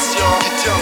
question.